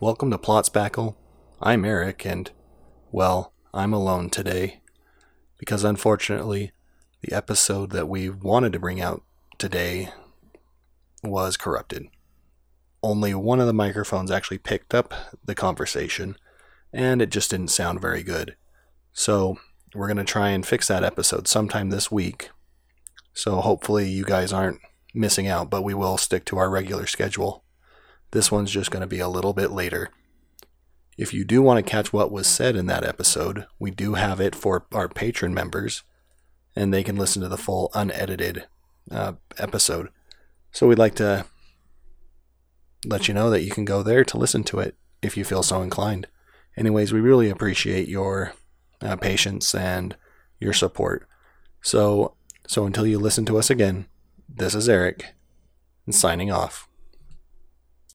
welcome to Plot Spackle. I'm Eric, and, well, I'm alone today. Because unfortunately, the episode that we wanted to bring out today was corrupted. Only one of the microphones actually picked up the conversation, and it just didn't sound very good. So, we're going to try and fix that episode sometime this week. So, hopefully, you guys aren't missing out, but we will stick to our regular schedule. This one's just going to be a little bit later. If you do want to catch what was said in that episode, we do have it for our Patreon members, and they can listen to the full unedited uh, episode. So we'd like to let you know that you can go there to listen to it if you feel so inclined. Anyways, we really appreciate your uh, patience and your support. So, so until you listen to us again, this is Eric, signing off.